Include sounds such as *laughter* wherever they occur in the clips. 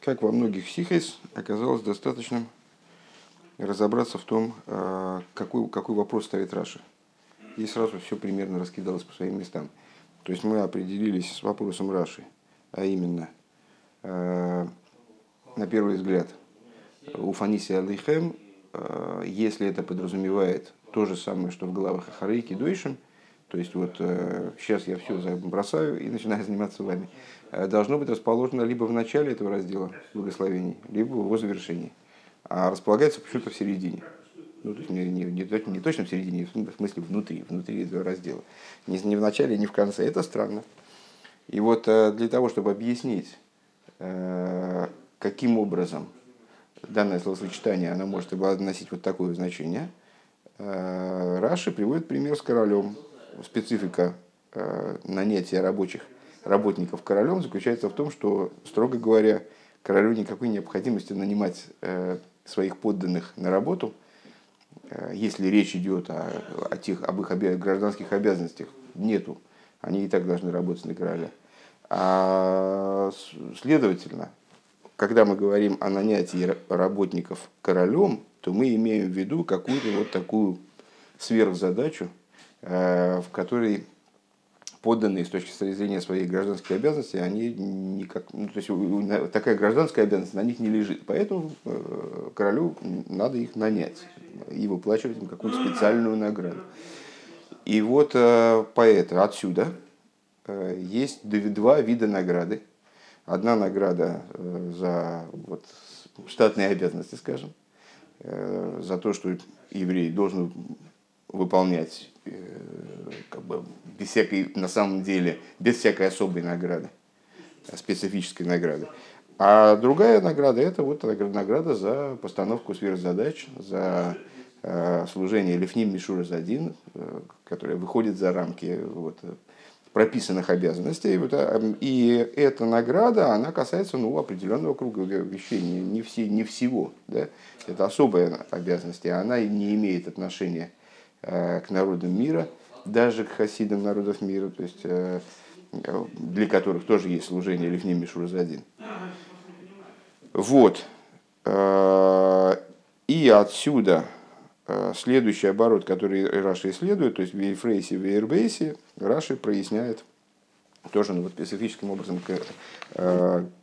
как во многих сихайс, оказалось достаточным разобраться в том, а, какой, какой вопрос ставит Раша. И сразу все примерно раскидалось по своим местам. То есть мы определились с вопросом Раши, а именно, а, на первый взгляд, у Фаниси Алейхем, а, если это подразумевает то же самое, что в главах Ахарейки Дойшем, то есть вот сейчас я все бросаю и начинаю *laughs* заниматься вами, должно быть расположено либо в начале этого раздела благословений, либо в его завершении а располагается почему-то в середине. Ну, то есть не, не, не, не точно в середине, в смысле внутри, внутри этого раздела. Не, не в начале, не в конце. Это странно. И вот э, для того, чтобы объяснить, э, каким образом данное словосочетание оно может носить вот такое значение, э, Раши приводит пример с королем. Специфика нанятия рабочих работников королем заключается в том, что, строго говоря, королю никакой необходимости нанимать своих подданных на работу, э, если речь идет о, о тех, об их обя- гражданских обязанностях, нету. Они и так должны работать на короля. А следовательно, когда мы говорим о нанятии работников королем, то мы имеем в виду какую-то вот такую сверхзадачу, э, в которой подданные с точки зрения своих гражданских обязанностей, они никак, ну, то есть такая гражданская обязанность на них не лежит. Поэтому э, королю надо их нанять и выплачивать им какую-то специальную награду. И вот э, поэтому отсюда э, есть два вида награды. Одна награда за вот, штатные обязанности, скажем, за то, что еврей должен выполнять как бы без всякой, на самом деле, без всякой особой награды, специфической награды. А другая награда – это вот награда за постановку сверхзадач, за э, служение Лифним Мишура Задин, э, которая выходит за рамки вот, прописанных обязанностей. Э, и эта награда, она касается ну, определенного круга вещей, не, не, все, не всего. Да? Это особая обязанность, и она не имеет отношения к народам мира – даже к хасидам народов мира, то есть э, для которых тоже есть служение Левним Мишуразадин. Вот. Э, и отсюда э, следующий оборот, который Раши исследует, то есть в Ейфрейсе, в Эйрбейсе, Раши проясняет, тоже ну, вот специфическим образом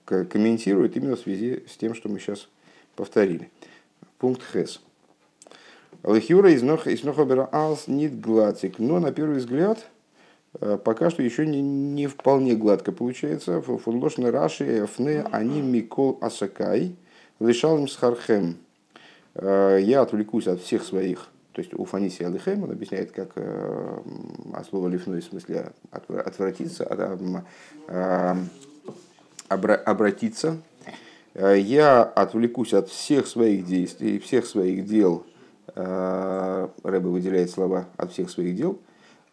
комментирует именно в связи с тем, что мы сейчас повторили. Пункт Хес. Лехюра из Нохабера Алс нит гладик. Но на первый взгляд э, пока что еще не, не вполне гладко получается. Фунлошны Раши Фне они Микол Асакай лишал им схархем. Э, я отвлекусь от всех своих то есть у Фаниси Алихем он объясняет, как э, от слова лифной в смысле отвратиться, обратиться. Я отвлекусь от всех своих действий, всех своих дел Э, Рэбе выделяет слова от всех своих дел,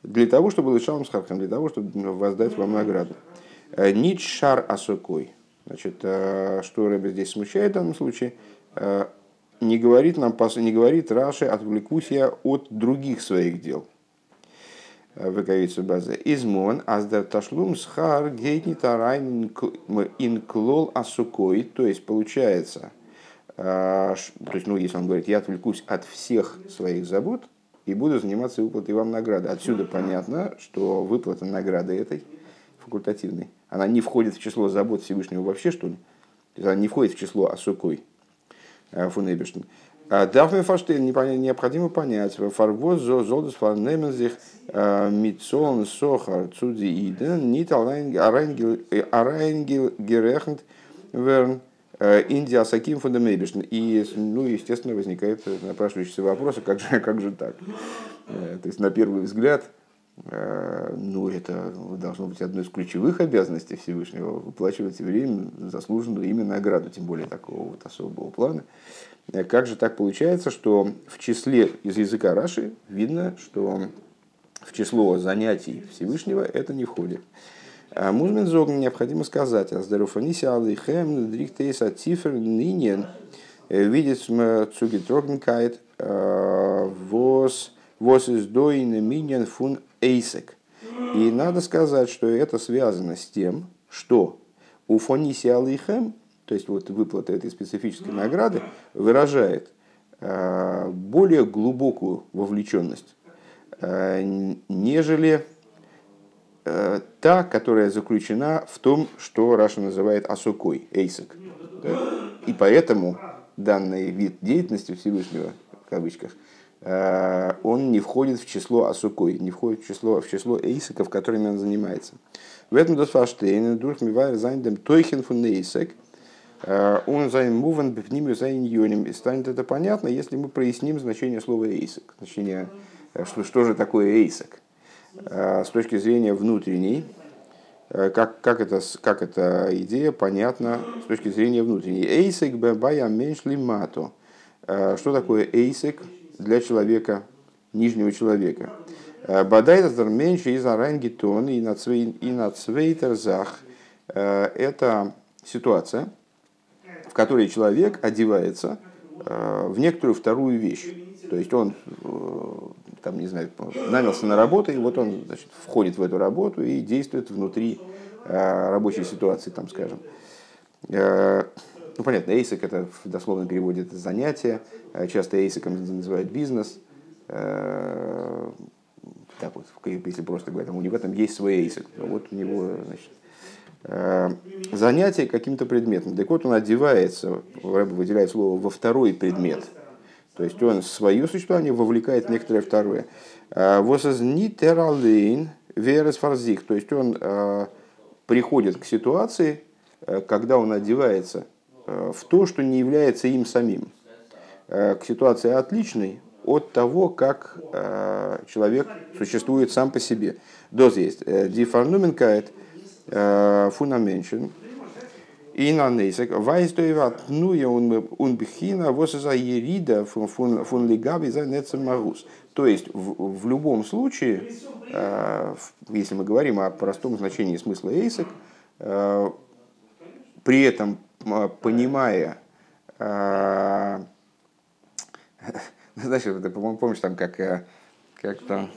для того, чтобы лишалом схархам, для того, чтобы воздать вам награду. Э, Нит шар асукой. Значит, э, что Рэбе здесь смущает в данном случае, не говорит нам, не говорит Раши, отвлекусь я от других своих дел. Выковицу базы. Измон, аздар ташлум схар гейтни тарайн инклол асукой. То есть, получается, то есть, ну, если он говорит, я отвлекусь от всех своих забот и буду заниматься выплатой вам награды. Отсюда понятно, что выплата награды этой факультативной, она не входит в число забот Всевышнего вообще, что ли? То есть она не входит в число асукой э, фунебешн. А Дафме фаштель необходимо понять, фарвоз золдус фарнемензих э, митцон сохар цуди иден нит арайнгел герехнт верн Индия Асаким Фундамейбишн. И, ну, естественно, возникает напрашивающийся вопрос, а как же, как же так? Э, то есть, на первый взгляд, э, ну, это должно быть одной из ключевых обязанностей Всевышнего выплачивать евреям заслуженную именно награду, тем более такого вот особого плана. Как же так получается, что в числе из языка Раши видно, что в число занятий Всевышнего это не входит. А Музмен зогн необходимо сказать, а здорованиси алейхем дриктейса цифр нинен э, видит цуги трогнкайт э, вос вос из доин минен фун эйсек. И надо сказать, что это связано с тем, что у фониси алейхем то есть вот выплата этой специфической награды, выражает э, более глубокую вовлеченность, нежели э, та, которая заключена в том, что Раша называет асукой, эйсек. И поэтому данный вид деятельности Всевышнего, в кавычках, он не входит в число асукой, не входит в число, в число эйсеков, которыми он занимается. В этом Досфаштейн, Дурхмивайр Зайндем Тойхен фун Эйсек, он займуван бифнимю зайньоним. И станет это понятно, если мы проясним значение слова эйсек. Значение, что, что же такое эйсек? С точки зрения внутренней, как, как, это, как эта идея понятна с точки зрения внутренней. Эйсек бая меньш лимато. Что такое эйсек для человека, нижнего человека? Бадайтер меньше из арангитон и нацвейтерзах. Это ситуация, в которой человек одевается э, в некоторую вторую вещь. То есть он, э, там, не знаю, нанялся на работу, и вот он значит, входит в эту работу и действует внутри э, рабочей ситуации, там, скажем. Ну, понятно, эйсик это переводе это занятие. Часто эйсиком называют бизнес. Так вот, если просто говорить, у него этом есть свой эйсик. Вот у него, значит, Э, занятие каким-то предметом. Так вот, он одевается, выделяет слово, во второй предмет. То есть он свое существование вовлекает в некоторое второе. Э, Восознит верес фарзих. То есть он э, приходит к ситуации, когда он одевается в то, что не является им самим. К ситуации отличной от того, как человек существует сам по себе. Доз есть. Дифарнуменкает – фунаменшен. И на нейсек, вайстойват, ну я он унбихина, вот за ерида фун лигаби за нецемарус. То есть в, в любом случае, э, если мы говорим о простом значении смысла эйсек, э, при этом э, понимая, *laughs* знаешь, помнишь там как, как там,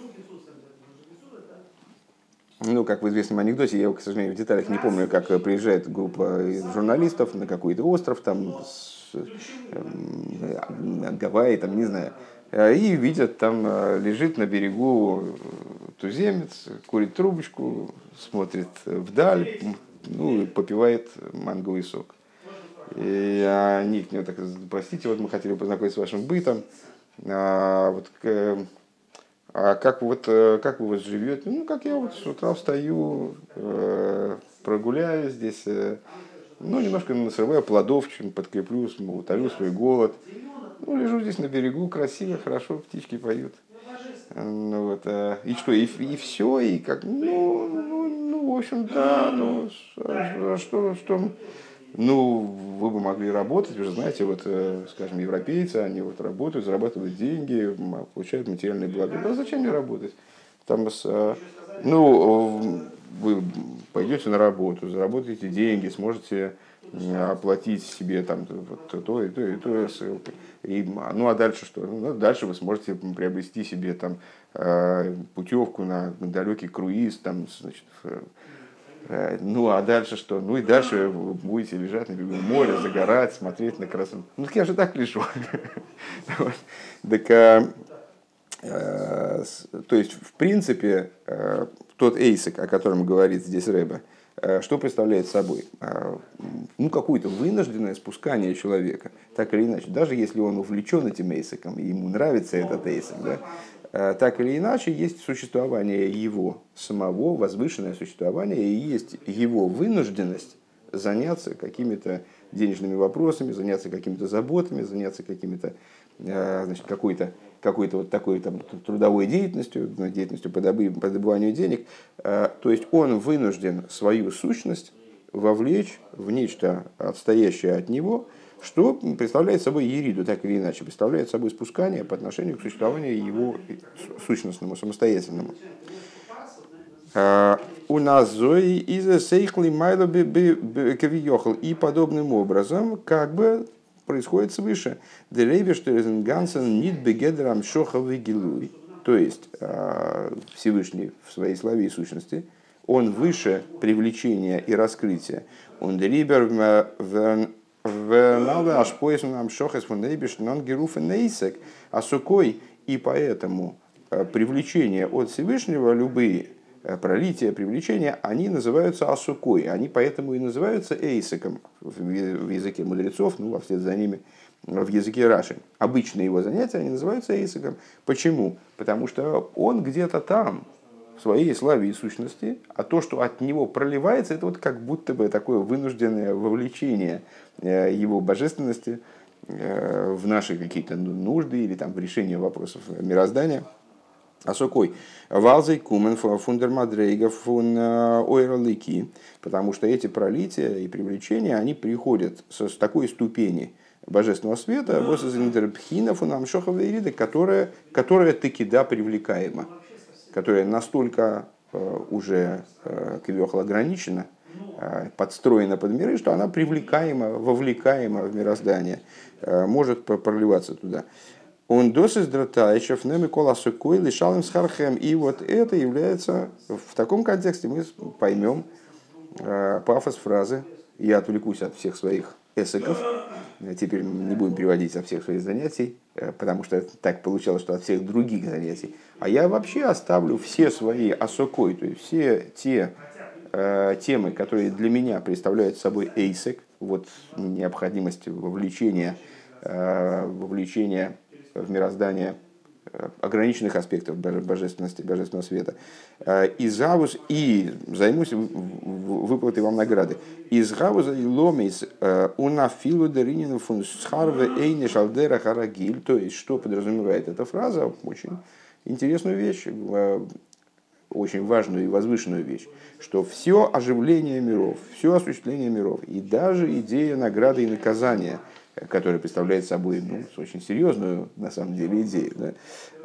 ну, как в известном анекдоте, я, к сожалению, в деталях не помню, как приезжает группа журналистов на какой-то остров, там, с, э, Гавайи, там, не знаю, и видят, там э, лежит на берегу туземец, курит трубочку, смотрит вдаль, ну, и попивает манговый сок. И они к нему так, простите, вот мы хотели познакомиться с вашим бытом, а вот а как, вот, э, как вы вот живете? Ну, как я вот с утра встаю, э, прогуляю здесь, э, ну, немножко насрываю плодов, чем подкреплю, утолю свой голод. Ну, лежу здесь на берегу, красиво, хорошо, птички поют. Ну, вот, и что, и, и все, и как, ну, ну, ну, в общем, да, ну, а что, что, ну, вы бы могли работать, вы же знаете, вот, э, скажем, европейцы, они вот работают, зарабатывают деньги, получают материальные блага. Да зачем мне работать? Там, с, э, ну, вы пойдете на работу, заработаете деньги, сможете оплатить себе там вот то и то и то и ну а дальше что ну, дальше вы сможете приобрести себе там э, путевку на далекий круиз там значит ну, а дальше что? Ну, и дальше вы будете лежать на берегу моря, загорать, смотреть на красоту. Ну, так я же так лежу. *laughs* Так, а, э, то есть, в принципе, э, тот эйсик, о котором говорит здесь Рэба, что представляет собой? Ну, какое-то вынужденное спускание человека, так или иначе. Даже если он увлечен этим эйсиком, и ему нравится этот эйсик, да, Э, так или иначе, есть существование его самого, возвышенное существование, и есть его вынужденность заняться какими-то денежными вопросами, заняться какими-то заботами, заняться какими-то, э, значит, какой-то какой-то вот такой там, трудовой деятельностью, деятельностью по, по добыванию денег. Э, то есть он вынужден свою сущность вовлечь в нечто отстоящее от него, что представляет собой ериду, так или иначе, представляет собой спускание по отношению к существованию его сущностному, самостоятельному. А, у нас зои из сейхли майло И подобным образом, как бы происходит свыше. То есть а, Всевышний в своей славе и сущности, он выше привлечения и раскрытия. Он дерибер в нале ашпоисм нам шохес фон нейбиш нон геруфен нейсек, а сукой, и поэтому э, привлечение от Всевышнего, любые э, пролития, привлечения, они называются асукой, они поэтому и называются эйсеком в языке мудрецов, ну, во вслед за ними в языке Раши. Обычные его занятия, они называются эйсеком. Почему? Потому что он где-то там, своей славе и сущности, а то, что от него проливается, это вот как будто бы такое вынужденное вовлечение э, его божественности э, в наши какие-то нужды или там в решение вопросов мироздания. А сокой? Валзей кумен фундер мадрейга фун э, ойролики. Потому что эти пролития и привлечения, они приходят с такой ступени божественного света, которая, которая таки да привлекаема которая настолько э, уже э, квехол ограничена, э, подстроена под миры, что она привлекаема, вовлекаема в мироздание, может проливаться туда. Он досыс дратаичев немикола сукой лишал им схархем. И вот это является, в таком контексте мы поймем пафос фразы «Я отвлекусь от всех своих эсеков». Теперь не будем переводить от всех своих занятий, потому что так получалось, что от всех других занятий. А я вообще оставлю все свои осокой, то есть все те э, темы, которые для меня представляют собой эйсек, вот необходимость вовлечения, э, вовлечения в мироздание э, ограниченных аспектов божественности, божественного света. Э, из Гавус и займусь выплатой вам награды. Из Гавуза и Ломис э, унафилу деринину фун схарве эйни шалдера харагиль. То есть, что подразумевает эта фраза, очень интересную вещь, э, очень важную и возвышенную вещь, что все оживление миров, все осуществление миров, и даже идея награды и наказания, которая представляет собой ну, очень серьезную, на самом деле, идею, да,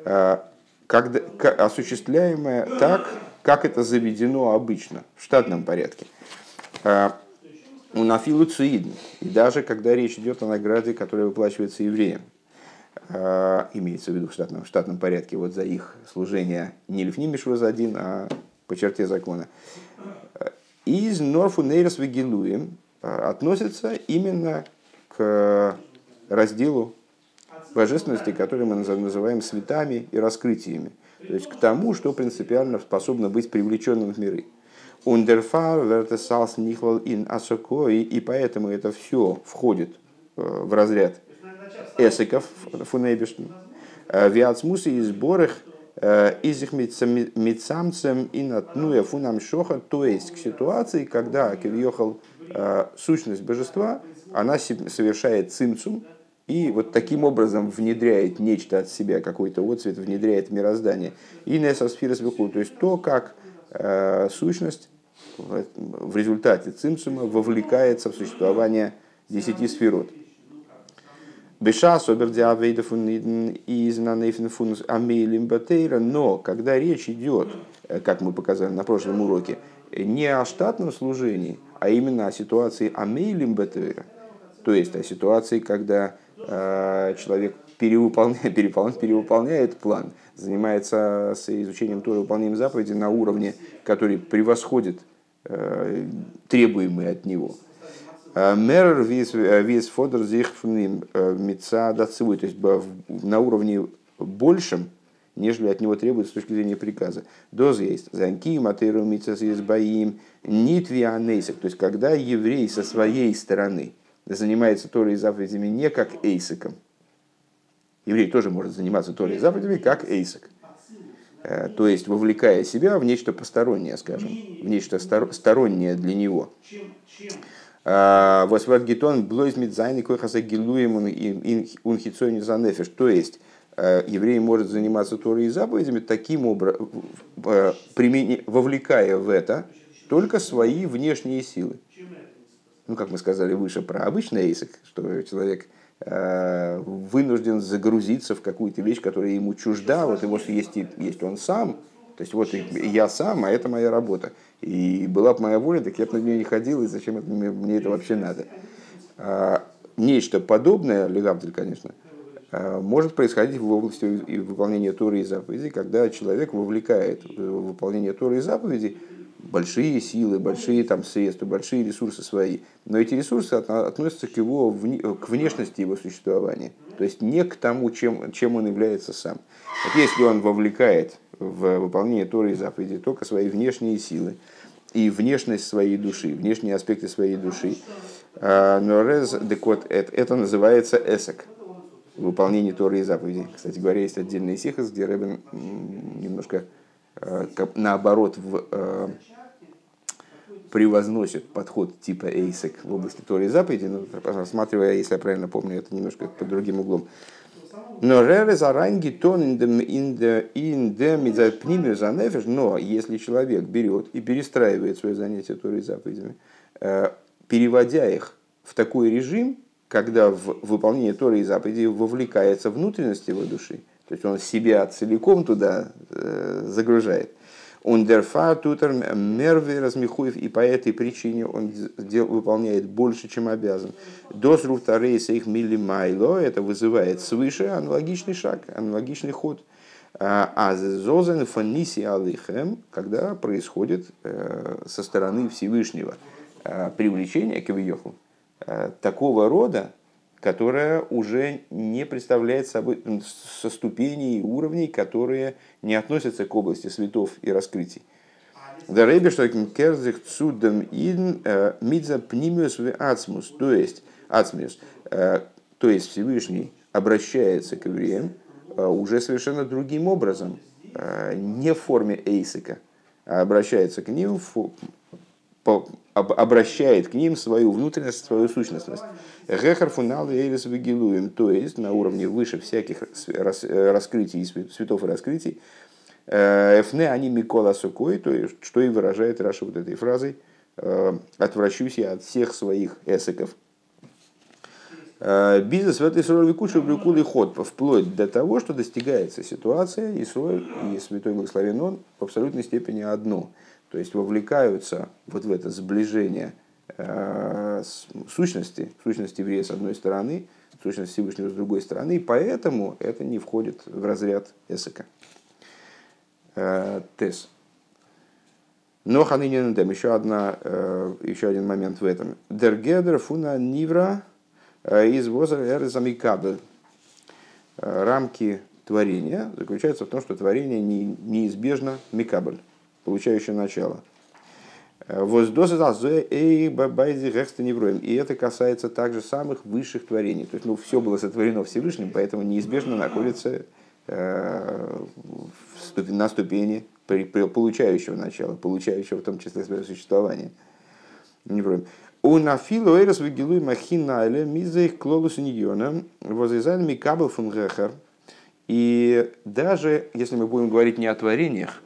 э, когда, осуществляемая так, как это заведено обычно, в штатном порядке. У нафилу и даже когда речь идет о награде, которая выплачивается евреям. А, имеется в виду в штатном, в штатном порядке, вот за их служение не лифнимиш один, а по черте закона. Из Норфу Нейрос Вегилуем а, относится именно к разделу божественности, который мы называем светами и раскрытиями. То есть к тому, что принципиально способно быть привлеченным в миры. Ундерфар, вертесалс, нихлал ин асокой, и поэтому это все входит э, в разряд эсиков фунейбишн, э, виацмусы и сборах э, из их мецамцем и натнуя фунам шоха, то есть к ситуации, когда кивьехал э, сущность божества, она совершает цимцум, и вот таким образом внедряет нечто от себя, какой-то отцвет внедряет мироздание. И несосфирос то есть то, как э, сущность в результате цимцума вовлекается в существование десяти сферот. Батейра, но когда речь идет, э, как мы показали на прошлом уроке, не о штатном служении, а именно о ситуации амейлим батейра, то есть о ситуации, когда э, человек перевыполняет, *laughs* переполняет, перевыполняет план, занимается с изучением Торы, выполнением заповеди на уровне, который превосходит э, требуемые от него – Мер вис фодер зихфним меца дацивой, то есть на уровне большем, нежели от него требуется с точки зрения приказа. Доз есть. Занки, матеру, мицас избаим, нитвианейсик. То есть, когда еврей со своей стороны занимается Торой и заповедями не как эйсиком, еврей тоже может заниматься Торой и заповедями как эйсик. То есть, вовлекая себя в нечто постороннее, скажем, в нечто стороннее для него. Восват гитон блойз мидзайны койхаса гилуем унхицойни занефиш. То есть, э, еврей может заниматься Торой и заповедями таким образом, э, вовлекая в это только свои внешние силы. Ну, как мы сказали выше про обычный эйсик, что человек э, вынужден загрузиться в какую-то вещь, которая ему чужда, вот его есть, есть он сам, то есть вот я сам, а это моя работа. И была бы моя воля, так я бы на нее не ходил, и зачем это, мне это вообще надо. А, нечто подобное, легамтель, конечно, а, может происходить в области выполнения Торы и заповедей, когда человек вовлекает в выполнение Торы и заповедей большие силы, большие там средства, большие ресурсы свои. Но эти ресурсы относятся к, его, к внешности его существования. То есть не к тому, чем, чем он является сам. Вот если он вовлекает в выполнение Торы и заповедей только свои внешние силы и внешность своей души, внешние аспекты своей души, а, но рез, так вот, это, это называется эсек, выполнение Торы и заповедей. Кстати говоря, есть отдельный сихас, где Рэббин немножко наоборот в, э, превозносит подход типа эйсек в области Торы и заповеди, но рассматривая, если я правильно помню, это немножко под другим углом. Но заранги тон но если человек берет и перестраивает свое занятие Торой и заповедями, э, переводя их в такой режим, когда в выполнение Торы и заповедей вовлекается внутренность его души, то есть он себя целиком туда э, загружает – Ундерфа тутер мерви размехуев, и по этой причине он выполняет больше, чем обязан. Дос руфтарейса их миллимайло, это вызывает свыше аналогичный шаг, аналогичный ход. А зозен фаниси алихем, когда происходит э, со стороны Всевышнего э, привлечение к э, такого рода, которая уже не представляет собой со ступеней и уровней, которые не относятся к области светов и раскрытий. Да рейбе что керзих цудом ин э, мидза пнимиус в ацмус, то есть ацмиус, э, то есть Всевышний обращается к евреям э, уже совершенно другим образом, не в форме эйсика, а обращается к ним в обращает к ним свою внутренность, свою сущность. Гехар фунал эйлис вегилуем, то есть на уровне выше всяких раскрытий, светов и раскрытий. Э, эфне они микола сукой, то есть, что и выражает Раша вот этой фразой, э, отвращусь я от всех своих эсеков. Э, бизнес в этой суровой куче брюкул ход, вплоть до того, что достигается ситуация, и свой, и святой благословен он в абсолютной степени одно – то есть вовлекаются вот в это сближение э, сущности, сущности еврея с одной стороны, сущности Всевышнего с другой стороны, и поэтому это не входит в разряд эсека. Э, тес. Но ханинендем, еще, одна, э, еще один момент в этом. Дергедер фуна нивра из возра замикабель. Рамки творения заключаются в том, что творение неизбежно микабель получающее начало. И это касается также самых высших творений. То есть ну, все было сотворено Всевышним, поэтому неизбежно находится э, на ступени получающего начала, получающего в том числе свое существование. У нафилу эрос вигилуй махинайле мизейх клолус ньона возрезали микабл фун И даже если мы будем говорить не о творениях,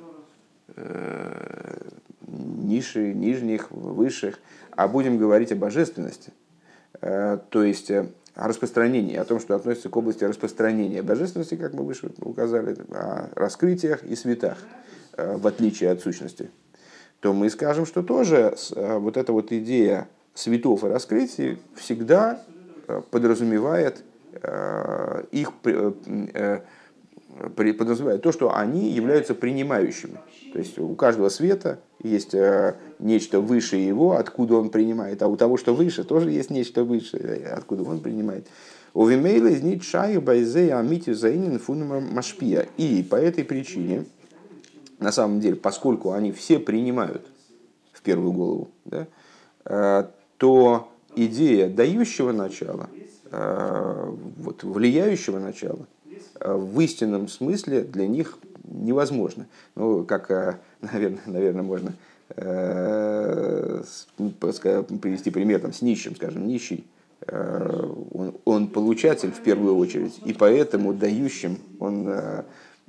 ниши, нижних, высших, а будем говорить о божественности, э, то есть э, о распространении, о том, что относится к области распространения божественности, как мы выше указали, о раскрытиях и светах, в отличие от сущности, то мы скажем, что тоже вот эта вот идея светов и раскрытий всегда подразумевает их подразумевает то, что они являются принимающими. То есть у каждого света есть э, нечто выше его, откуда он принимает, а у того, что выше, тоже есть нечто выше, откуда он принимает. У Вимейла из них шайх байзе амити заинин машпия. И по этой причине, на самом деле, поскольку они все принимают в первую голову, да, э, то идея дающего начала, э, вот, влияющего начала, в истинном смысле для них невозможно. Ну, как, наверное, э, *laughs* наверное можно э, привести пример там, с нищим, скажем, нищий, э, он, он получатель в первую очередь, и поэтому дающим он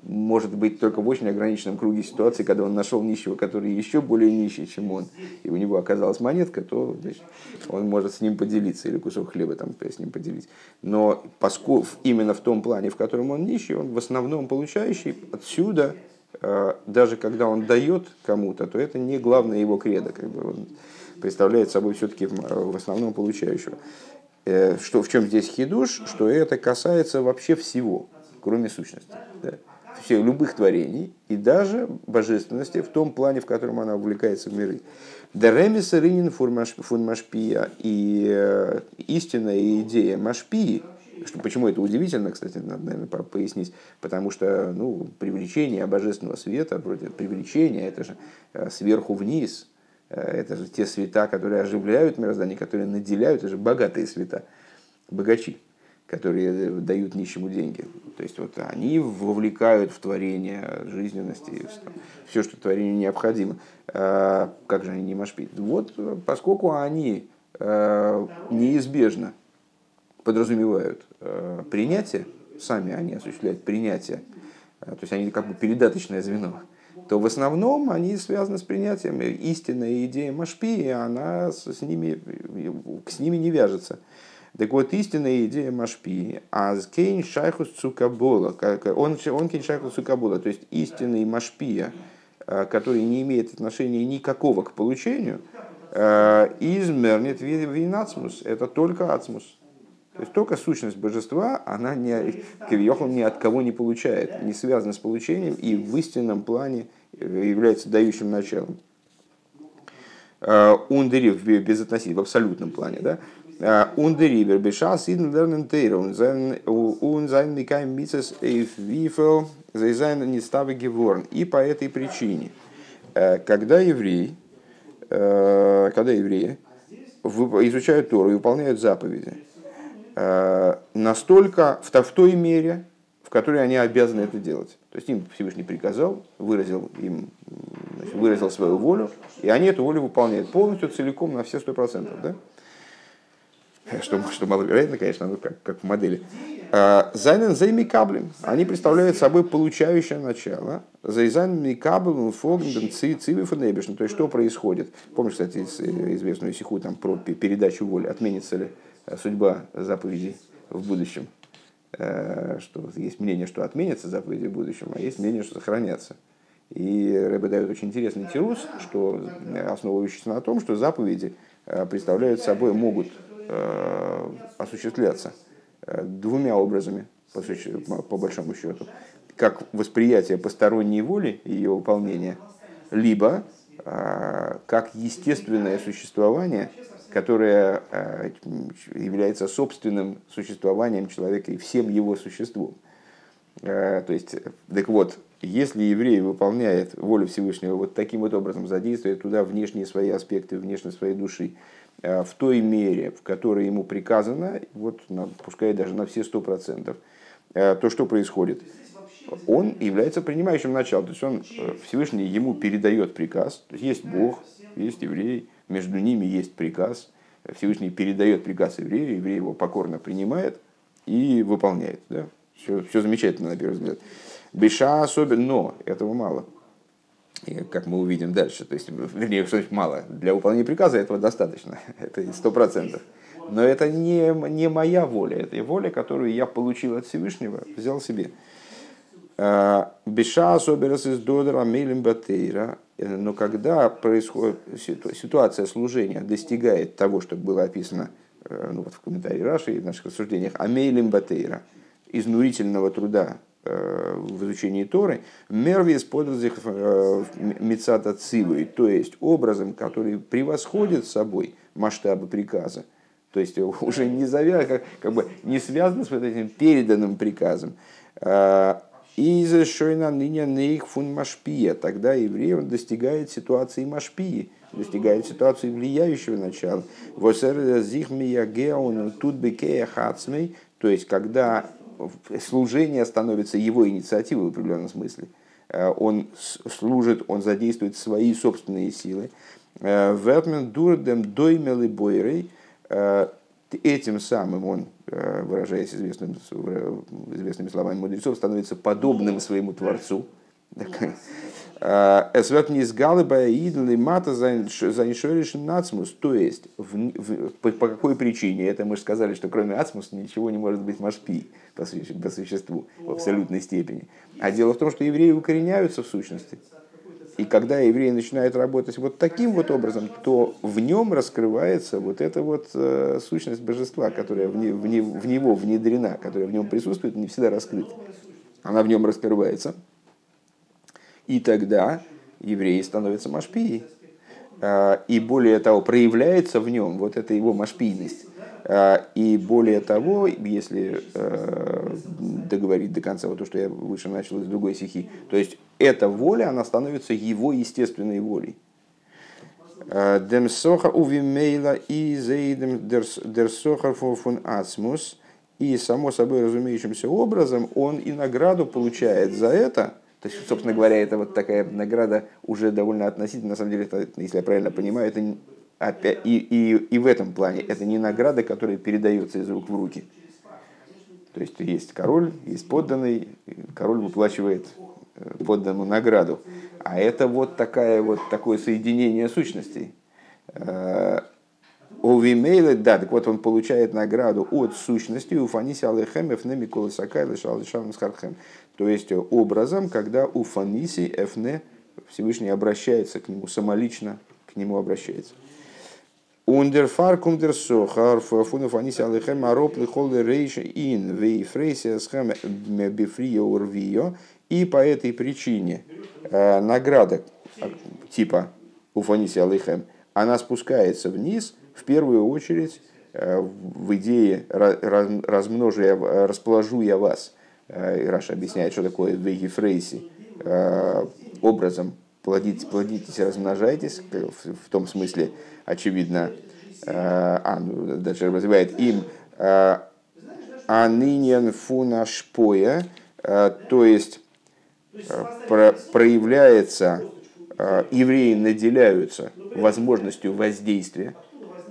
может быть только в очень ограниченном круге ситуаций, когда он нашел нищего, который еще более нищий, чем он, и у него оказалась монетка, то значит, он может с ним поделиться, или кусок хлеба там с ним поделить. Но поскольку именно в том плане, в котором он нищий, он в основном получающий, отсюда, э, даже когда он дает кому-то, то это не главное его кредо, как бы он представляет собой все-таки в основном получающего. Э, что, в чем здесь хидуш? Что это касается вообще всего, кроме сущности. Да? Всех любых творений и даже божественности в том плане, в котором она увлекается в миры. Деремиса рынин фун машпия и э, истинная идея машпии, что, почему это удивительно, кстати, надо, наверное, пояснить, потому что ну, привлечение божественного света, вроде привлечения, это же э, сверху вниз, э, это же те света, которые оживляют мироздание, которые наделяют, это же богатые света, богачи которые дают нищему деньги. То есть вот они вовлекают в творение жизненности, все, что творению необходимо. А, как же они не машпит? Вот поскольку они а, неизбежно подразумевают а, принятие, сами они осуществляют принятие, то есть они как бы передаточное звено, то в основном они связаны с принятием. Истинная идея Машпи, она с ними, с ними не вяжется. Так вот, истинная идея Машпи, аз кейн шайхус цукабола, он, он кейн шайхус цукабола, то есть истинный Машпия, э, который не имеет отношения никакого к получению, э, איז מער ניט ווי עצמות, это только עצמות. То есть только сущность божества, она не, כביכול ни от кого не получает, не связана с получением и в истинном плане э, является дающим началом. און דעריבער безотносительно, в абсолютном плане, да, און דעריבער בשעת אידן לערנען תורה. און זיינען מקיים מצוות אויף וויפל זיי זיינען נצטווה געווארן. И по этой причине, когда евреи, э, когда евреи изучают Тору и выполняют заповеди, э, настолько в, в той мере, в которой они обязаны это делать. То есть им Всевышний приказал, выразил им, выразил свою волю, и они эту волю выполняют полностью, целиком, на все сто процентов. Да? *laughs* что, что маловероятно, конечно, ну, как, как в модели. זיינען זיי מקבלים. Они представляют собой получающее начало. זיי זיינען מקבלים פון דעם ציווי פון אויבערשטן. То есть, что происходит? Помнишь, кстати, э, известную сиху там, про передачу воли. Отменится ли э, судьба заповедей в будущем? Э, что есть мнение, что отменятся заповеди в будущем, а есть мнение, что сохранятся. И Рэбе дает очень интересный тирус, что основывающийся на том, что заповеди представляют собой, могут Э, осуществляться э, двумя образами, по, по большому счету. Как восприятие посторонней воли и ее выполнения, либо э, как естественное существование, которое является собственным существованием человека и всем его существом. То есть, так вот, если еврей выполняет волю Всевышнего вот таким вот образом, задействует туда внешние свои аспекты, внешние своей души, Э, в той мере, в которой ему приказано, вот, пускай даже на все сто процентов, э, то что происходит? Он является принимающим началом, то есть он э, Всевышний ему передает приказ, то есть есть Бог, есть еврей, между ними есть приказ, Всевышний передает приказ еврею, еврей его покорно принимает и выполняет. Да? Все, все замечательно, на первый взгляд. Беша особенно, но этого мало как мы увидим дальше. То есть, вернее, что значит мало. Для выполнения приказа этого достаточно. *laughs* Это сто процентов. Но это не, не моя воля. Это воля, которую я получил от Всевышнего, взял себе. А, Беша особенность из Додера Мейлем Батейра. Но когда происходит ситуация служения достигает того, что было описано э, ну, вот в комментарии Раши и в наших рассуждениях, Амейлем Батейра, изнурительного труда в изучении Торы, мервис подразих э, мецата цивой, то есть образом, который превосходит собой масштабы приказа, то есть уже не завя, как, как бы не связано с вот этим переданным приказом. Э, и за шойна ныне нейх фун машпия, тогда еврей он достигает ситуации машпии, достигает ситуации влияющего начала. Восер зих миягеон тут бекея хацмей, то есть когда служение становится его инициативой в определенном смысле. Э, он служит, он задействует свои собственные силы. Э, Вертмен дурдем доймелы бойрей. Э, этим самым он, выражаясь известным, известными словами мудрецов, становится подобным своему Творцу. Es wird nicht галыбая идл и мата занишоришен нацмус. То есть, в, в, по, по какой причине? Это мы же сказали, что кроме ацмуса ничего не может быть машпи по, по существу в абсолютной степени. А дело в том, что евреи укореняются в сущности. И когда евреи начинают работать вот таким вот образом, то в нем раскрывается вот эта вот э, сущность божества, которая в, не, в, не, в него внедрена, которая в нем присутствует, не всегда раскрыта. она в нем раскрывается. И тогда еврей становится машпией. А, и более того, проявляется в нем вот эта его машпийность. А, и более того, если э, договорить до конца вот то, что я выше начал из другой стихи, то есть эта воля, она становится его естественной волей. А, дем соха увимейла и зейдем дерсохар фон ацмус. И само собой разумеющимся образом он и награду получает за это – то есть, собственно говоря, это вот такая награда уже довольно относительно, на самом деле, это, если я правильно понимаю, это опять, и, и, и в этом плане это не награда, которая передается из рук в руки. То есть есть король, есть подданный, король выплачивает э, подданному награду. А это вот, такая, вот такое соединение сущностей. Э, Овимейле, да, так вот он получает награду от сущности у Фаниси Алехем Эфне Микола Сакай Лешал Схархем. То есть образом, когда у Фаниси Эфне Всевышний обращается к нему, самолично к нему обращается. Ундерфар кундер сохар фуну фаниси алехем ароп лихол рейш ин вей фрейси схем бифрио урвио. И по этой причине э, награда типа у фаниси алехем, она спускается вниз – в первую очередь э, в идее размножу я, расположу я вас. Э, Раша объясняет, что такое вегифрейси. Э, образом плодитесь, плодитесь, размножайтесь, в том смысле, очевидно, а, ну, даже развивает им аниньян фунашпоя, то есть проявляется, евреи наделяются возможностью воздействия,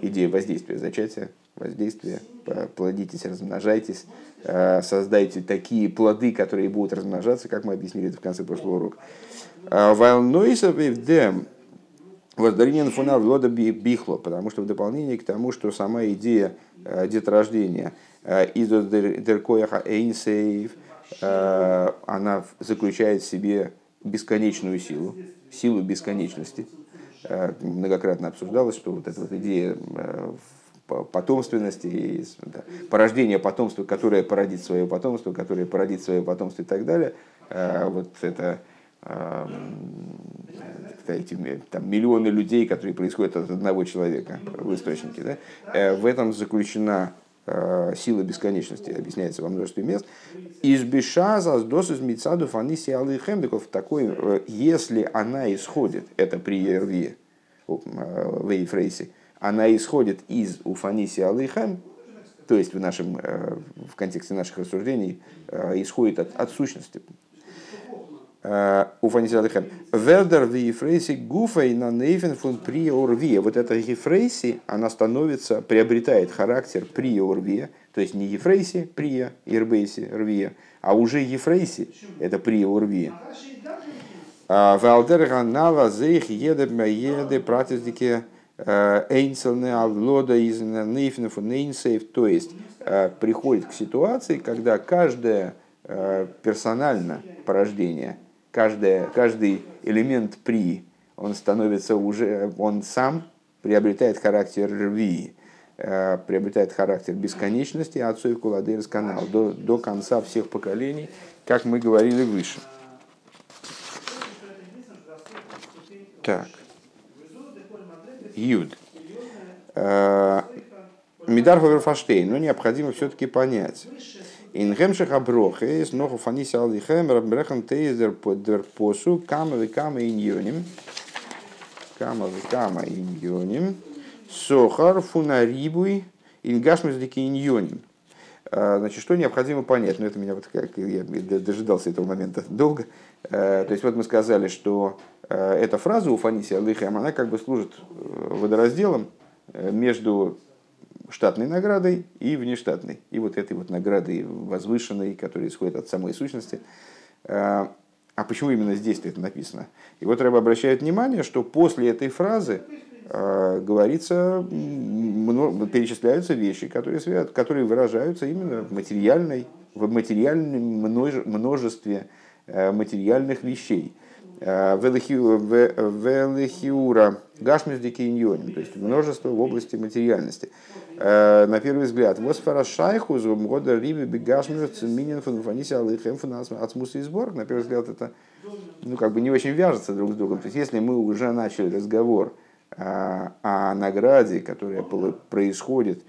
идея воздействия зачатия, воздействия, плодитесь, размножайтесь, э, создайте такие плоды, которые будут размножаться, как мы объяснили это в конце прошлого урока. А, Валнойсов и вдем воздаринен фунар лода бихло, потому что в дополнение к тому, что сама идея э, деторождения э, из деркояха эйнсейв, она заключает в себе бесконечную силу, силу бесконечности – Э, многократно обсуждалось, что вот эта вот идея э, потомственности, да, порождения потомства, которое породит свое потомство, которое породит свое потомство и так далее, э, вот это эти там, миллионы людей, которые происходят от одного человека в источнике, да, в этом заключена сила бесконечности, объясняется во множестве мест. Избеша заздос из мицаду фаниси алыхемдиков такой, если она исходит, это при Ерве, в Эйфрейсе, она исходит из Уфаниси Алыхам, то есть в, нашем, э, в контексте наших рассуждений э, исходит от, от сущности. Э, Уфаниси Алыхам. Вердер в Ефрейсе гуфей на нейфен фун при орве. Вот эта Ефрейси, она становится, приобретает характер при орве, то есть не Ефрейси, при Ирбейси, рве, а уже Ефрейси, это при орве. Валдер Ганава зейх еде еде пратиздики эйнсельне авлода из нейфнев нейнсейв. То есть э, приходит к ситуации, когда каждое э, персонально порождение, каждое, каждый элемент при, он становится уже, он сам приобретает характер рви, э, приобретает характер бесконечности, отцов Куладейрс канал, до, до конца всех поколений, как мы говорили выше. Так. Юд. Э, Мидар Ховерфаштейн, но необходимо все-таки понять. Ингемших аброхес, ноху фаниси алихем, раббрехан тейзер подвер посу, кама ви кама иньоним. Кама ви кама иньоним. Сохар фунарибуй, ингашмус дики иньоним. Э, значит, что необходимо понять? Ну, это меня вот как я дожидался этого момента долго. Э, то есть, вот мы сказали, что Э, эта фраза у Фаниси Алыхем, она как бы служит э, водоразделом между штатной наградой и внештатной. И вот этой вот наградой возвышенной, которая исходит от самой сущности. А почему именно здесь это написано? И вот Рэба обращает внимание, что после этой фразы говорится, перечисляются вещи, которые, свят, которые выражаются именно в материальной, в материальном множестве материальных вещей. Велихиура гашмис дикиньоним, то есть множество в области материальности. На первый взгляд, восфара шайху года риби бегашмис минин фанфаниси алыхем ацмуса и сбор. На первый взгляд это ну, как бы не очень вяжется друг с другом. То есть если мы уже начали разговор о награде, которая происходит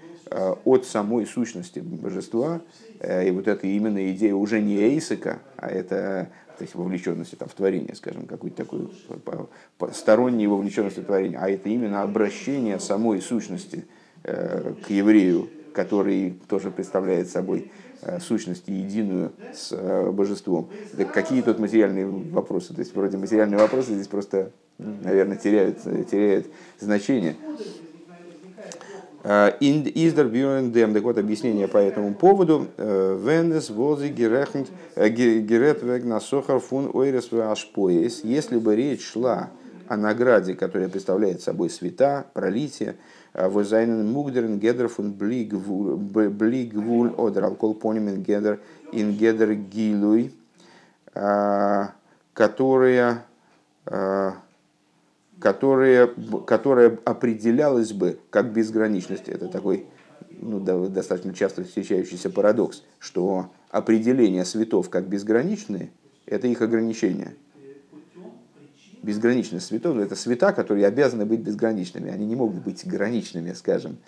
от самой сущности божества, и вот эта именно идея уже не Эйсика, а это то есть вовлеченности там, в творение, скажем, какой-то такой сторонней вовлеченности в творение, а это именно обращение самой сущности э, к еврею, который тоже представляет собой э, сущность единую с э, божеством. Так какие тут материальные вопросы? То есть вроде материальные вопросы здесь просто, наверное, теряют, теряют значение. Издер Бюрендем, так вот объяснение по этому поводу. Вендес вози герет вегнасохар фун ойрес ашпоес. Если бы речь шла о награде, которая представляет собой света, пролитие, возайнен мугдерен гедер фун блигвуль одер алкол понимен гедер ин гедер гилуй, которая которая, которая определялась бы как безграничность. Это такой ну, достаточно часто встречающийся парадокс, что определение светов как безграничные – это их ограничение. Безграничность светов – это света, которые обязаны быть безграничными. Они не могут быть граничными, скажем.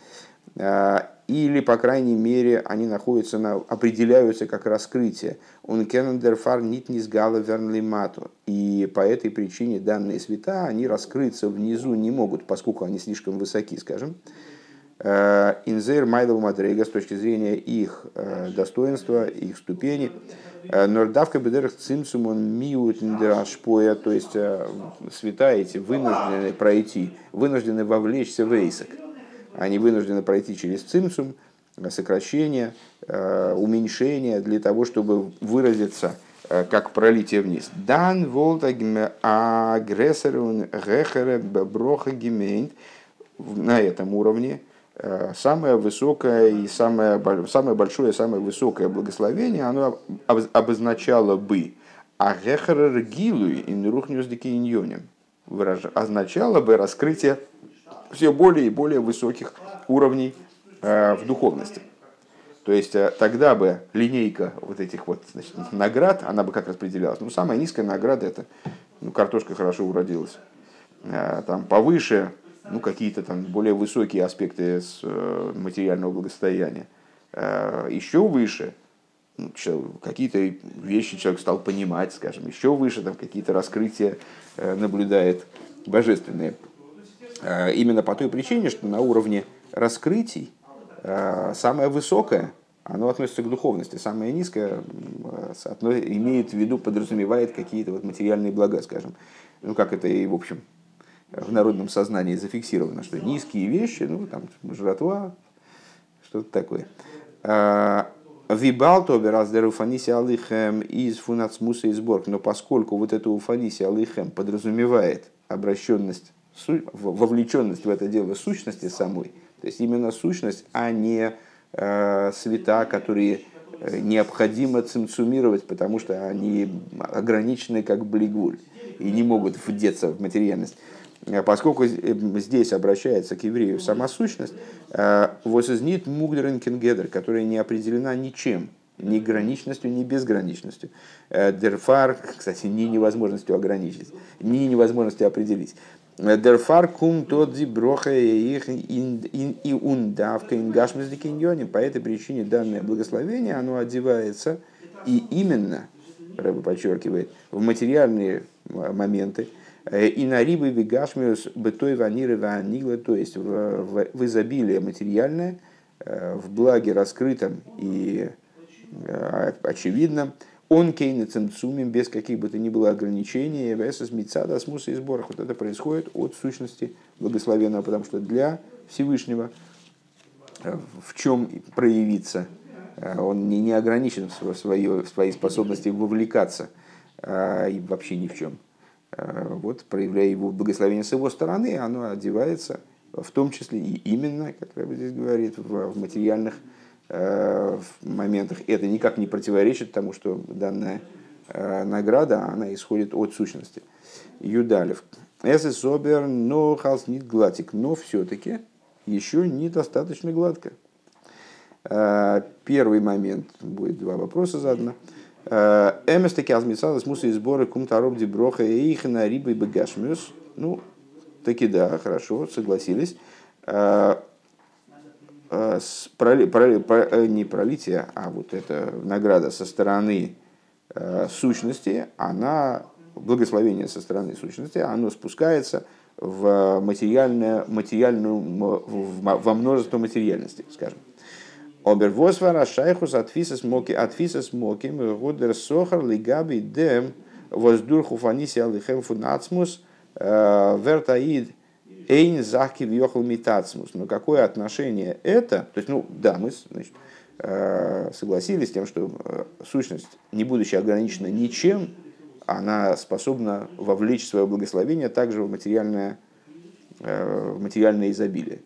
А, или, по крайней мере, они находятся на, определяются как раскрытие. Он кеннендерфар нит низгала вернлимату. И по этой причине данные света, они раскрыться внизу не могут, поскольку они слишком высоки, скажем. Э, Инзейр Майлов Мадрега с точки зрения их э, достоинства, их ступени. Нордавка бедерах цимсумон миут то есть света эти вынуждены пройти, вынуждены вовлечься в эйсок они вынуждены пройти через цимсум, сокращение, э, уменьшение для того, чтобы выразиться э, как пролитие вниз. Дан волтагме агрессорун гехере броха гемейнт на этом уровне э, самое высокое и самое, самое большое, самое высокое благословение, оно обозначало бы агехер гилуй ин рухнюс дикиньоним означало бы раскрытие все более и более высоких уровней э, в духовности. То есть э, тогда бы линейка вот этих вот значит, наград, она бы как распределялась. Ну, самая низкая награда это ну, картошка хорошо уродилась. Э, там повыше, ну, какие-то там более высокие аспекты с, материального благосостояния. Еще выше, ну, какие-то вещи человек стал понимать, скажем, еще выше там какие-то раскрытия наблюдает божественные. Э, именно по той причине, что на уровне раскрытий э, самое высокое, оно относится к духовности, самое низкое имеет в виду, подразумевает какие-то вот материальные блага, скажем. Ну, как это и, в общем, в народном сознании зафиксировано, что низкие вещи, ну, там, жратва, что-то такое. Э, Вибалто бераздер уфаниси алихем из фунацмуса и сборг. Но поскольку вот это уфаниси алихем подразумевает обращенность вовлеченность в это дело сущности самой, то есть именно сущность, а не э, света, которые э, необходимо цимцумировать, потому что они ограничены как блигуль и не могут вдеться в материальность. Э, поскольку э, здесь обращается к еврею сама сущность, возизнит мугдерен кенгедер, которая не определена ничем, ни граничностью, ни безграничностью. Дерфар, кстати, ни невозможностью ограничить, ни невозможностью определить. Дерфар кум тот зи броха их и ундавка ингашмис дикиньоне. По этой причине данное благословение, оно одевается и именно, Рэба подчеркивает, в материальные моменты, э, и на рибы вигашмиус бытой ваниры ванила, то есть в, в, в изобилие материальное, э, в благе раскрытом и э, очевидном, он кейна цимцумим, без каких бы то ни было ограничений, весас мицада смуса и сборах. Вот это происходит от сущности благословенного, потому что для Всевышнего э, в чем проявиться, э, он не, не ограничен в, своей, в своей способности вовлекаться э, и вообще ни в чем. Вот, проявляя его благословение с его стороны, оно одевается в том числе и именно, как Рэбби здесь говорит, в, в материальных в моментах это никак не противоречит тому, что данное награда, она исходит от сущности. Юдалев. Эсэ собер, но халс нит гладик, но все-таки еще недостаточно гладко. Первый момент, будет два вопроса задано. Эмес таки азмицалас муса и сборы кумтароб диброха и их на рибы бегашмюс. Ну, таки да, хорошо, согласились. Про, про, про, не пролитие, а вот эта награда со стороны сущности, она, благословение со стороны сущности, оно спускается в материальное, материальную, во множество материальности, скажем. Обервосвара шайхус атфисас моки атфисас моким гудер сохар лигаби дем воздурху фаниси алихем фунацмус вертаид эйн захки вьохал митацмус. Но какое отношение это? То есть, ну да, мы значит, согласились с тем, что сущность, не будучи ограничена ничем, она способна вовлечь свое благословение также в материальное, в материальное изобилие.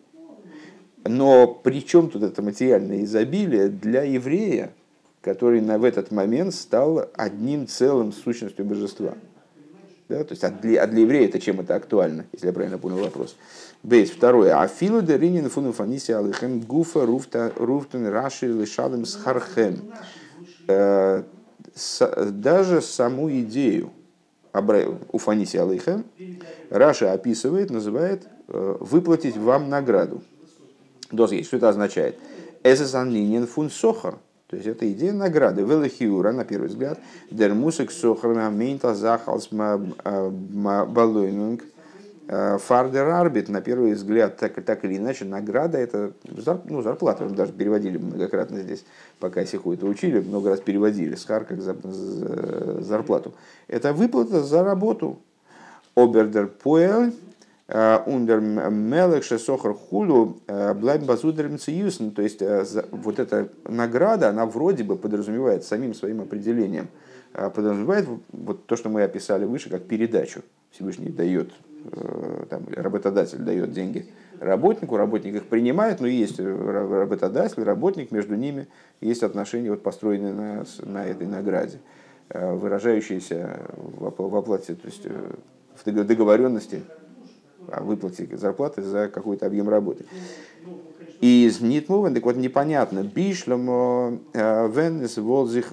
Но при чем тут это материальное изобилие для еврея, который на, в этот момент стал одним целым сущностью божества? Да, то есть, а для, а для еврея это чем это актуально, если я правильно понял вопрос. Бейс. Второе. Афилу деринин фуну фаниси алыхем гуфа руфта руфтен раши лишалым схархем. Э, даже саму идею у фаниси алыхем Раша описывает, называет э, выплатить вам награду. Дозги, что это означает? Эсэсанлинин фун сохар. То есть это идея награды. Велахиура, на первый взгляд, дермусек сохар мейнта захалс балуйнунг э, фардер арбит, на первый взгляд, так, так или иначе, награда это ну, зарплата. Мы даже переводили многократно здесь, пока сиху это учили, много раз переводили. Схар как за, за, зарплату. Это выплата за работу. Обердер поэль Ундер Мелех Шесохар Хулю Блайм Базудерем Циюсен. То есть вот эта награда, она вроде бы подразумевает самим своим определением, подразумевает вот то, что мы описали выше, как передачу. Всевышний дает, там, работодатель дает деньги работнику, работник их принимает, но есть работодатель, работник, между ними есть отношения, вот, построенные на, на этой награде, выражающиеся в оплате, то есть в договоренности о выплате зарплаты за какой-то объем работы. И из Нитмувен, так вот непонятно, бишлем э, веннес волзих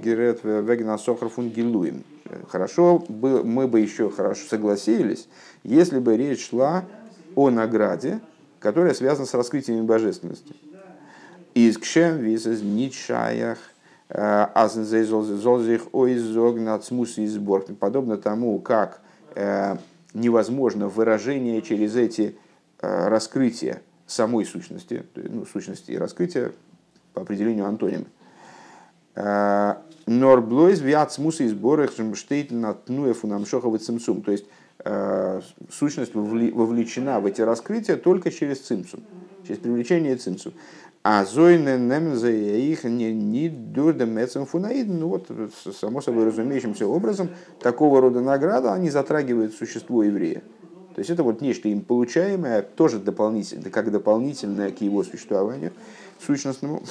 герет вегна сохар фунгилуем. Хорошо, мы бы еще хорошо согласились, если бы речь шла о награде, которая связана с раскрытием божественности. Из кшем визес нитшаях э, азензейзолзих ойзог нацмус и сбор. Подобно тому, как э, невозможно выражение через эти э, раскрытия самой сущности, ну, сущности и раскрытия по определению антонимы. Э, Норблойз виацмуса и сборах штейт на тнуэфу нам шоховый цимсум. То есть э, сущность вовлечена в эти раскрытия только через цимсум, через привлечение цимсум. А зойны немза их не не дурдемецем фунаид, ну вот само собой разумеющимся образом такого рода награда они затрагивают существо еврея. То есть это вот нечто им получаемое, тоже дополнительное, как дополнительное к его существованию сущностному.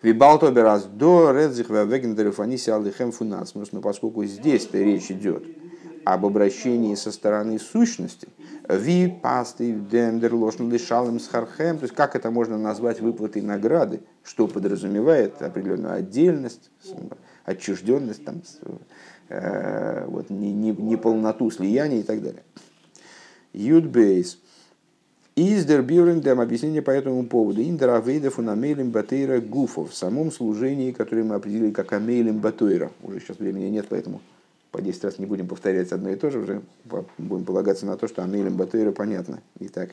Вибалтоберас до редзих вегендеров аниси алихем фунацмус, но поскольку здесь-то речь идет об обращении со стороны сущности, ви пасты дендер ложно лишалым с хархем, то есть как это можно назвать выплатой награды, что подразумевает определенную отдельность, отчужденность, там, э, вот, неполноту не, не слияния и так далее. Юдбейс. Издер бюрендем объяснение по этому поводу. Индер авейда фунамейлем батейра гуфов в самом служении, которое мы определили как амейлем батейра. Уже сейчас времени нет, поэтому по 10 раз не будем повторять одно и то же, уже будем полагаться на то, что Амилем Батейра понятно. Итак,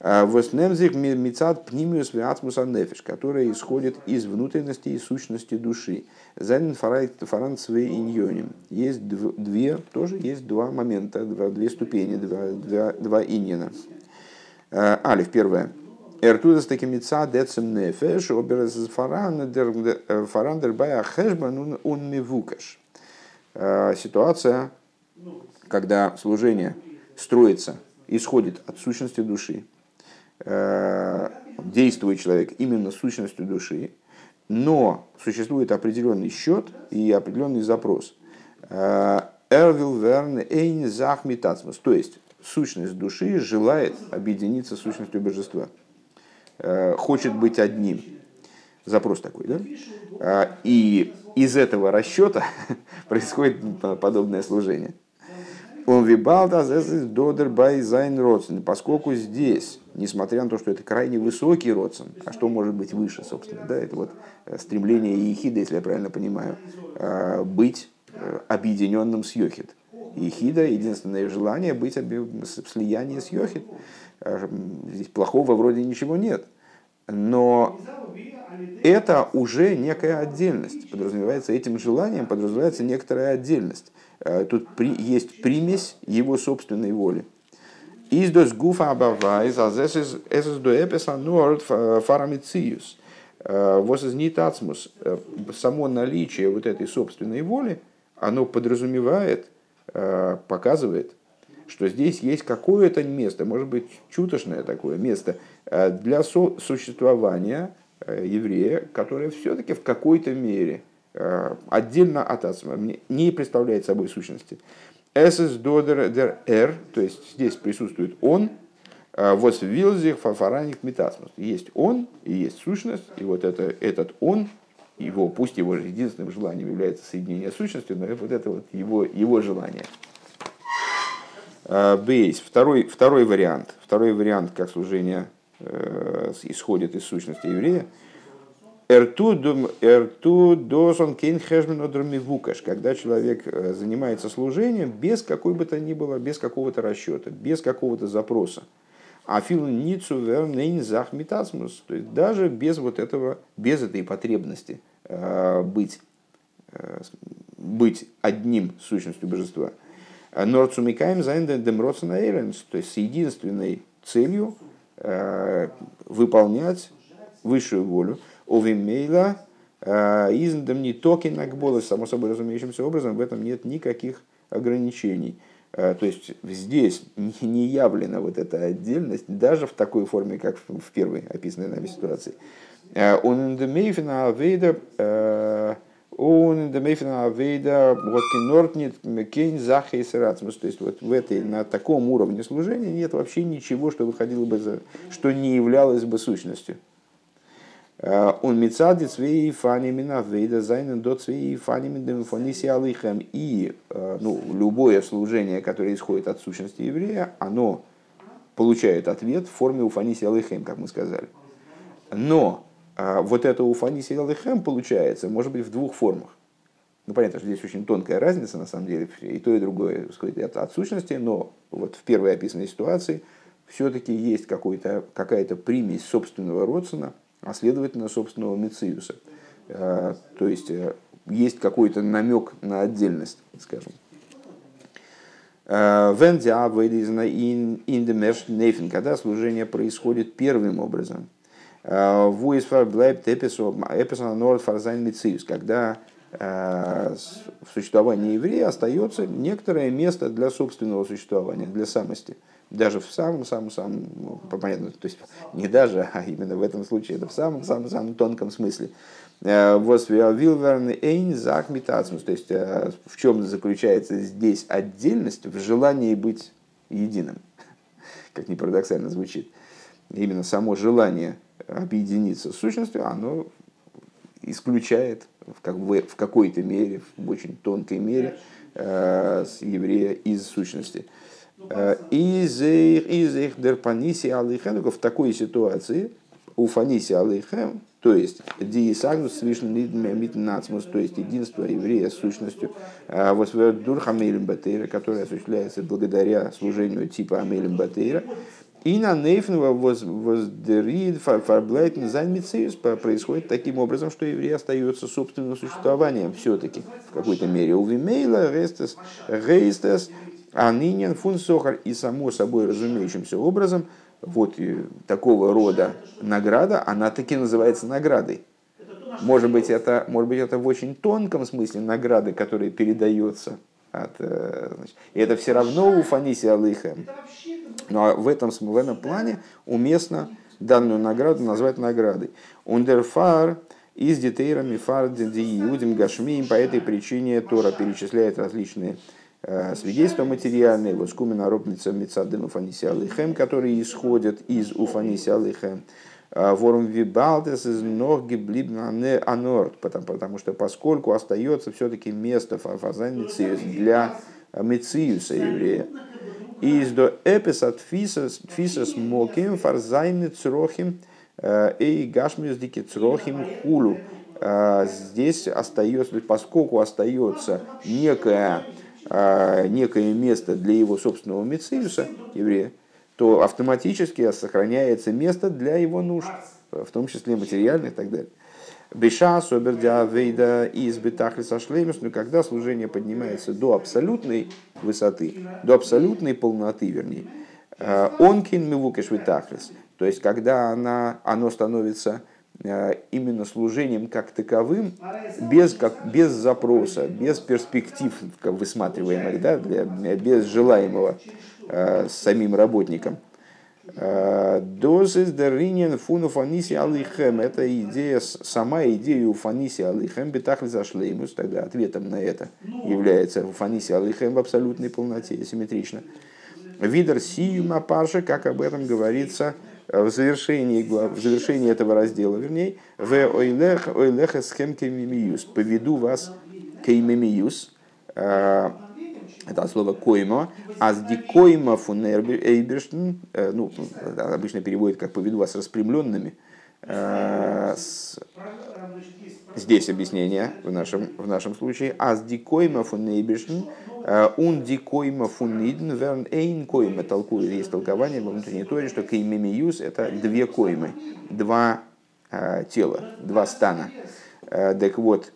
а, Воснемзих мицат пнимиус виацмус нефиш, которая исходит из внутренности и сущности души. Зайнен фаран свей иньоним. Есть две, тоже есть два момента, два, две ступени, два, два, два иньена. А, Алиф, первое. Эртудас таки мица децем нефеш, оберез фарандер бая хэшбан он мивукаш. Э, ситуация, когда служение строится, исходит от сущности души, э, действует человек именно сущностью души, но существует определенный счет и определенный запрос. Эрвил верн эйн захмитацмус. То есть сущность души желает объединиться с сущностью божества. Хочет быть одним. Запрос такой, да? И из этого расчета *laughs* происходит подобное служение. און וויבאלד אז דא דערביי זיין רצון. Поскольку здесь, несмотря на то, что это крайне высокий רצון, а что может быть выше, собственно, да, это вот э, стремление יחידה, если я правильно понимаю, э, быть э, объединенным с יחיד. Ехида, единственное желание быть в слиянии с Йохид. Здесь плохого вроде ничего нет. Но это уже некая отдельность. Подразумевается этим желанием, подразумевается некоторая отдельность. Э, тут при, есть примесь его собственной воли. Из дос гуфа абавайз, а здесь es do epesa nord фарамициус. Вот из нитацмус. Само наличие вот этой собственной воли, оно подразумевает, э, показывает, что здесь есть какое-то место, может быть, чуточное такое место э, для существования еврея, которое все-таки в какой-то мере – Э, отдельно от ацма, не представляет собой сущности. Эсэс додер дер эр, то есть здесь присутствует он, э, вот вилзих фафараник метасмус. Есть он и есть сущность, и вот это, этот он, его, пусть его единственным желанием является соединение с сущностью, но вот это вот его, его желание. Э, Бейс, второй, второй вариант, второй вариант, как служение исходит из сущности еврея – Эрту досон кейн вукаш, когда человек э, занимается служением без какой бы то ни было, без какого-то расчета, без какого-то запроса. А фил ницу захмитасмус, то есть даже без вот этого, без этой потребности э, быть, э, быть одним сущностью божества. Норцумикаем зайнден демроцена то есть с единственной целью выполнять высшую волю. ובמילא э, איז דאן ניטא קיין הגבלה, само собой разумеющимся образом, в этом нет никаких ограничений. Э, то есть здесь не явлена вот эта отдельность, даже в такой форме, как в первой описанной нами ситуации. Э, он индемейфина авейда он индемейфина авейда вот кинортнит кейн захейс То есть вот в этой, на таком уровне служения нет вообще ничего, что выходило бы за, что не являлось бы сущностью. Он мецадит свои фанимина вейда зайнен дот свои фанимин фониси алихем. И ну, любое служение, которое исходит от сущности еврея, оно получает ответ в форме уфаниси алихем, как мы сказали. Но вот это уфаниси алихем получается, может быть, в двух формах. Ну, понятно, что здесь очень тонкая разница, на самом деле, и то, и другое исходит от, сущности, но вот в первой описанной ситуации все-таки есть какая-то примесь собственного родственного а следовательно, собственного Мециуса. Э, то есть э, есть какой-то намек на отдельность, скажем. Э, когда служение происходит первым образом. Когда в существовании еврея остается некоторое место для собственного существования, для самости даже в самом-самом-самом, ну, понятно, то есть не даже, а именно в этом случае, это в самом-самом-самом тонком смысле. Э, Восвиавилверн эйн захмитацмус. То есть э, в чем заключается здесь отдельность в желании быть единым. *laughs* Как ни парадоксально звучит. Именно само желание объединиться с сущностью, оно исключает как бы, в какой-то мере, в очень тонкой мере, э, еврея из сущности. Э, из их дерпаниси алейхем, в такой ситуации, у фаниси алейхем, то есть диисагнус нацмус, то есть единство еврея с сущностью, э, дурха амелем батейра, которое осуществляется благодаря служению типа амелем батейра, и на нейфнова воздерид фарблайтен займицеюс происходит таким образом, что еврей остается собственным существованием все-таки в какой-то мере. У вимейла рестес рейстес а ныне фун сохар и само собой разумеющимся образом, вот такого рода награда, она таки называется наградой. Может быть, это, может быть, это в очень тонком смысле награды, которая передается. От, э, значит, и это все равно у Фаниси Алыха. Но в этом, в этом плане уместно данную награду назвать наградой. Ундерфар И с детейрами фардзи иудим гашмием. По этой причине Тора перечисляет различные э, свидетельства материальные, вот скумена робница мецадым уфаниси алейхем, которые исходят из уфаниси алейхем. Э, ворум вибалтес из ног гиблибна анорт, потому, потому что поскольку остается все-таки место фазан для мециуса еврея. Из до эпис от фисас моким фарзайны црохим эй гашмиус дики црохим хулу. Э, здесь остается, поскольку остается некое, э, некое место для его собственного мециуса, еврея, то автоматически сохраняется место для его нужд, в том числе материальных и так далее. Беша собердя вейда из бетахлиса шлемис, но когда служение поднимается до абсолютной высоты, до абсолютной полноты, вернее, э, онкин мивукеш бетахлис, то есть когда она, оно становится э, именно служением как таковым, без, как, без запроса, без перспектив как высматриваемых, да, для, без желаемого э, самим работником. Дозис даринен фуну фаниси алихем. Это идея, сама идея у фаниси алихем бетахли зашлеймус. Тогда ответом на это является фаниси алихем в абсолютной полноте, симметрично. Видер сиюма парша, как об этом говорится в завершении, в завершении этого раздела, вернее, в ойлех, ойлеха схем кемимиюс. Поведу вас кеймимиюс. Э, это слово коймо, а с дикойма фунерберштен, э, ну, обычно переводит как поведу вас распрямленными. Э, здесь объяснение в нашем, в нашем случае. А с дикойма фунерберштен, он э, дикойма фуниден, верн эйн койма, толкует, есть толкование во внутренней торе, что кеймемиюс это две коймы, два тела, два стана. Так вот,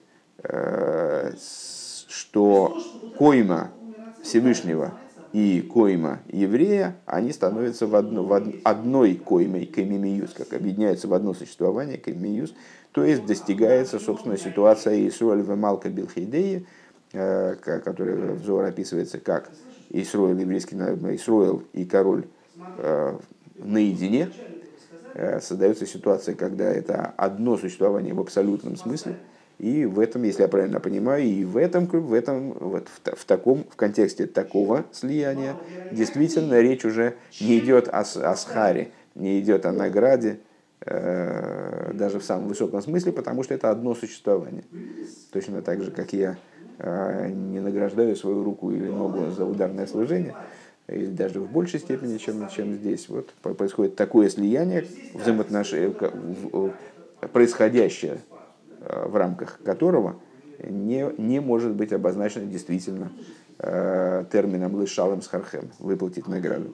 что койма Всевышнего и койма еврея, они становятся в, одно, в одной коймой, кемимиюс, как объединяются в одно существование, кемимиюс, то есть достигается, собственно, ситуация Исруэль в Малка Билхейдеи, э, которая взор описывается как Исруэль, еврейский Исруэль и король э, наедине, э, создается ситуация, когда это одно существование в абсолютном смысле – и в этом, если я правильно понимаю, и в этом, в этом, вот в, в таком, в контексте такого слияния, действительно речь уже не идет о, о схаре, не идет о награде, э, даже в самом высоком смысле, потому что это одно существование. Точно так же, как я э, не награждаю свою руку или ногу за ударное служение, или даже в большей степени, чем, чем здесь. Вот происходит такое слияние, взаимоотношения, происходящее в рамках которого не, не может быть обозначено действительно э, термином лышалом с хархем, выплатить награду.